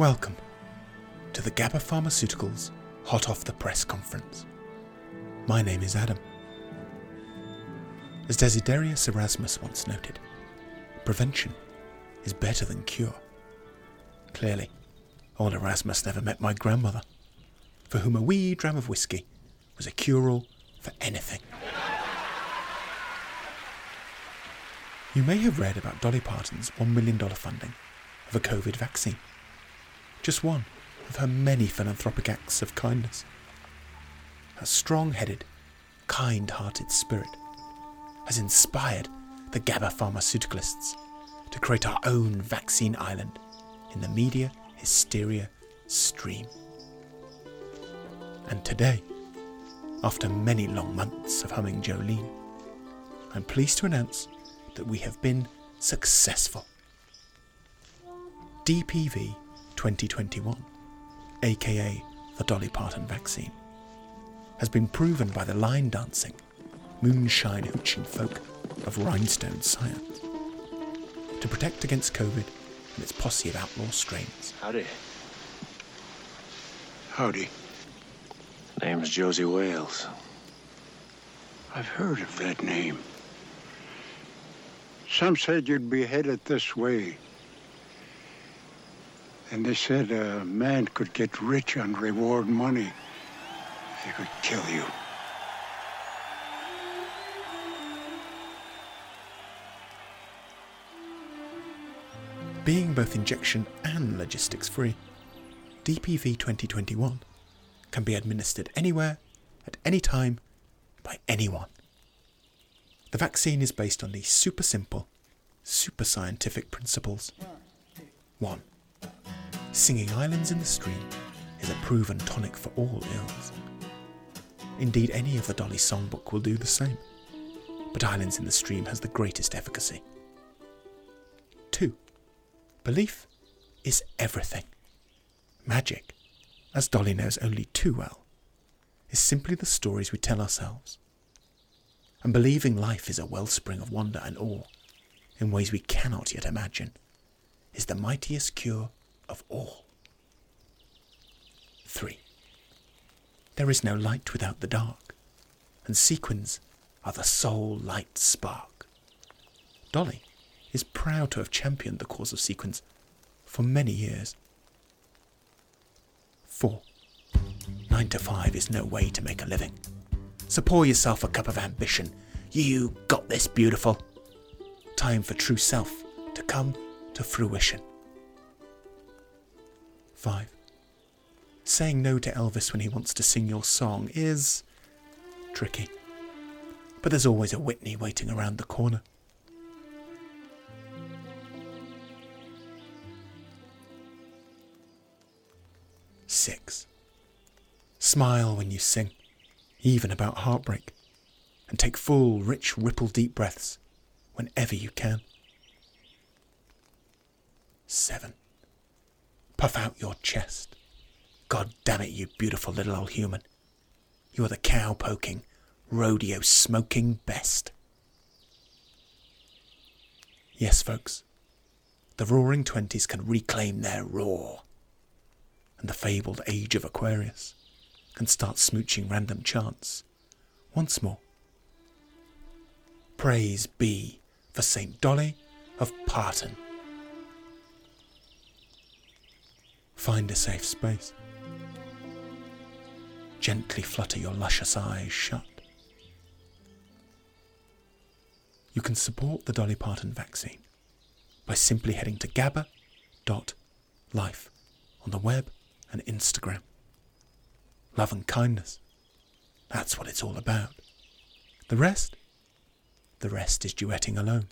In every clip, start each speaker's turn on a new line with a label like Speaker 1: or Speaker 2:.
Speaker 1: Welcome to the GABA Pharmaceuticals Hot Off the Press Conference. My name is Adam. As Desiderius Erasmus once noted, prevention is better than cure. Clearly, old Erasmus never met my grandmother, for whom a wee dram of whisky was a cure-all for anything. You may have read about Dolly Parton's $1 million funding of a COVID vaccine. Just one of her many philanthropic acts of kindness. Her strong headed, kind hearted spirit has inspired the GABA pharmaceuticalists to create our own vaccine island in the media hysteria stream. And today, after many long months of humming Jolene, I'm pleased to announce that we have been successful. DPV 2021, aka the Dolly Parton vaccine, has been proven by the line dancing, moonshine hooching folk of rhinestone science to protect against COVID and its posse of outlaw strains.
Speaker 2: Howdy.
Speaker 3: Howdy.
Speaker 2: Name's Josey Wales.
Speaker 3: I've heard of that name. Some said you'd be headed this way. And they said a man could get rich on reward money. He could kill you.
Speaker 1: Being both injection and logistics free, DPV 2021 can be administered anywhere, at any time, by anyone. The vaccine is based on these super simple, super scientific principles. 1. Singing islands in the stream is a proven tonic for all ills. Indeed, any of the Dolly songbook will do the same, but Islands in the Stream has the greatest efficacy. 2. Belief is everything. Magic, as Dolly knows only too well, is simply the stories we tell ourselves. And believing life is a wellspring of wonder and awe in ways we cannot yet imagine is the mightiest cure of all. 3. There is no light without the dark, and sequins are the sole light spark. Dolly is proud to have championed the cause of sequins for many years. 4. 9 to 5 is no way to make a living. So pour yourself a cup of ambition. You got this, beautiful. Time for true self to come to fruition. 5. Saying no to Elvis when he wants to sing your song is tricky. But there's always a Whitney waiting around the corner. Six. Smile when you sing, even about heartbreak, and take full, rich, ripple deep breaths whenever you can. Seven. Puff out your chest. God damn it, you beautiful little old human. You are the cow poking, rodeo smoking best. Yes, folks, the roaring twenties can reclaim their roar and the fabled age of Aquarius can start smooching random chants once more. Praise be for St. Dolly of Parton. Find a safe space. Gently flutter your luscious eyes shut. You can support the Dolly Parton vaccine by simply heading to gabba.life on the web and Instagram. Love and kindness. That's what it's all about. The rest? The rest is duetting alone.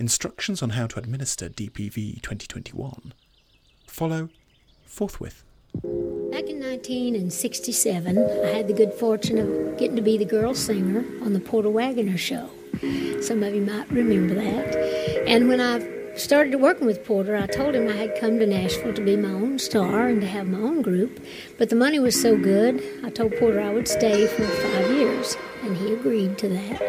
Speaker 1: Instructions on how to administer DPV 2021 follow forthwith.
Speaker 4: Back in 1967, I had the good fortune of getting to be the girl singer on the Porter Wagoner show. Some of you might remember that. And when I started working with Porter, I told him I had come to Nashville to be my own star and to have my own group. But the money was so good, I told Porter I would stay for five years, and he agreed to that.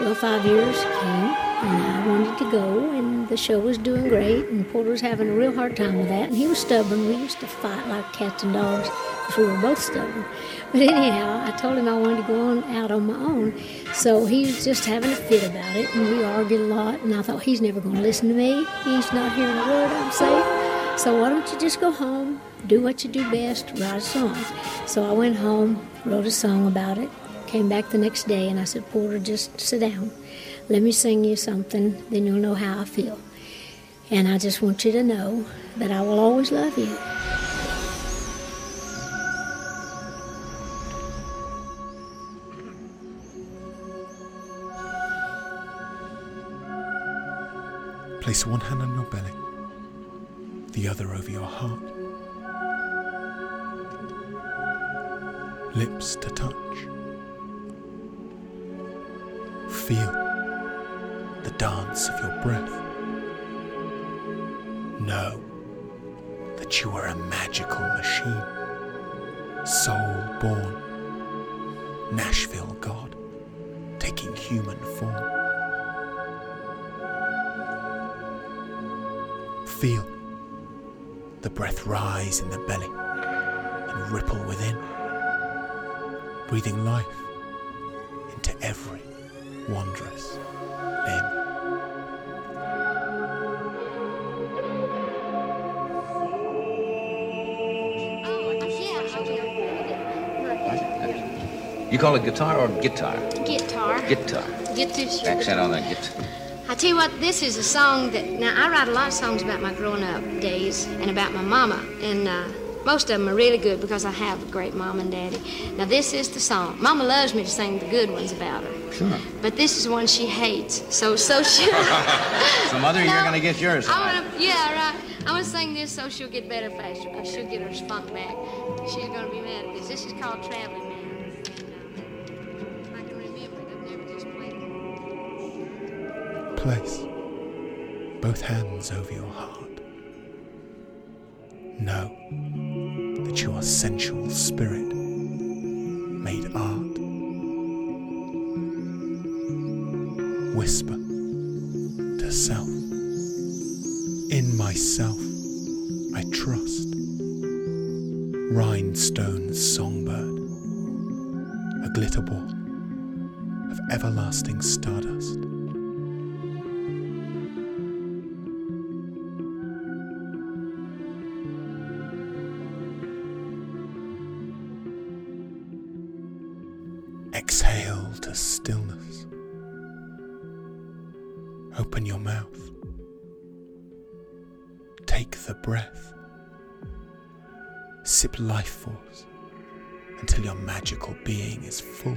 Speaker 4: Well, five years came, And I wanted to go, and the show was doing great, and Porter was having a real hard time with that, and he was stubborn. We used to fight like cats and dogs because we were both stubborn. But anyhow, I told him I wanted to go on out on my own. So he was just having a fit about it, and we argued a lot. And I thought, he's never going to listen to me. He's not hearing a word I'm saying. So why don't you just go home, do what you do best, write a song. So I went home, wrote a song about it, came back the next day, and I said, Porter, just sit down. Let me sing you something, then you'll know how I feel. And I just want you to know that I will always love you.
Speaker 1: Place one hand on your belly, the other over your heart. Lips to touch. Feel the dance of your breath. Know that you are a magical machine, soul born, Nashville God, taking human form. Feel the breath rise in the belly and ripple within, breathing life into every wondrous limb.
Speaker 5: You call it guitar or guitar?
Speaker 6: Guitar.
Speaker 5: Guitar.
Speaker 6: Get this.
Speaker 5: Accent on that guitar.
Speaker 6: I tell you what, this is a song that now I write a lot of songs about my growing up days and about my mama, and uh, most of them are really good because I have a great mom and daddy. Now this is the song. Mama loves me to sing the good ones about her.
Speaker 5: Sure.
Speaker 6: But this is one she hates. So so she.
Speaker 5: So, Mother, you're going to get yours.
Speaker 6: I wanna, yeah, right. I'm gonna sing this so she'll get better faster, because she'll get her spunk back. She's gonna be mad at this. This is called Traveling Man. And, uh, I can remember it. I've never just played it.
Speaker 1: Place both hands over your heart. Know that you are sensual spirit made art. Whisper to self. In myself I trust. Rhinestone songbird, a glitter ball of everlasting stardust. Take the breath. Sip life force until your magical being is full.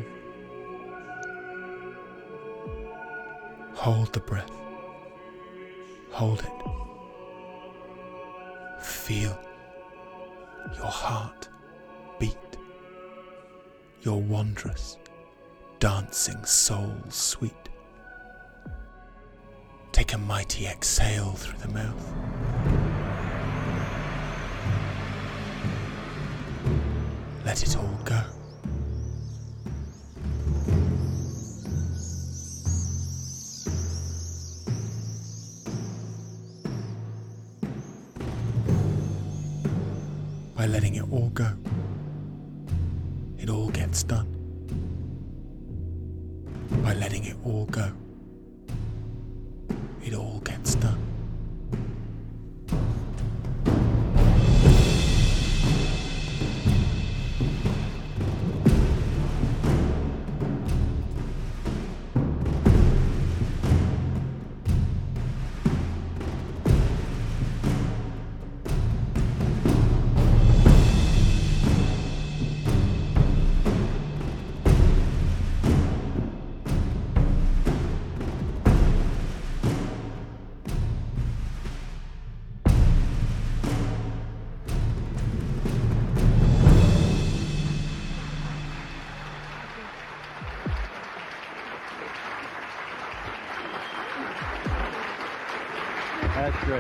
Speaker 1: Hold the breath. Hold it. Feel your heart beat. Your wondrous, dancing soul sweet. Take a mighty exhale through the mouth. Let it all go. By letting it all go, it all gets done. By letting it all go, it all gets done.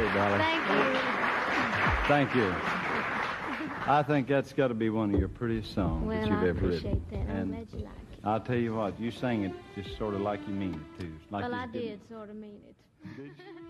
Speaker 7: Great, darling.
Speaker 6: Thank you.
Speaker 7: Thank you. I think that's got to be one of your prettiest songs
Speaker 6: Well,
Speaker 7: that you've
Speaker 6: I
Speaker 7: ever
Speaker 6: appreciate
Speaker 7: written.
Speaker 6: that. I'm
Speaker 7: And
Speaker 6: glad you like it.
Speaker 7: I'll tell you what, you sang it just sort of like you mean it, too. Like
Speaker 8: well, I did sort of mean it.
Speaker 7: Did you?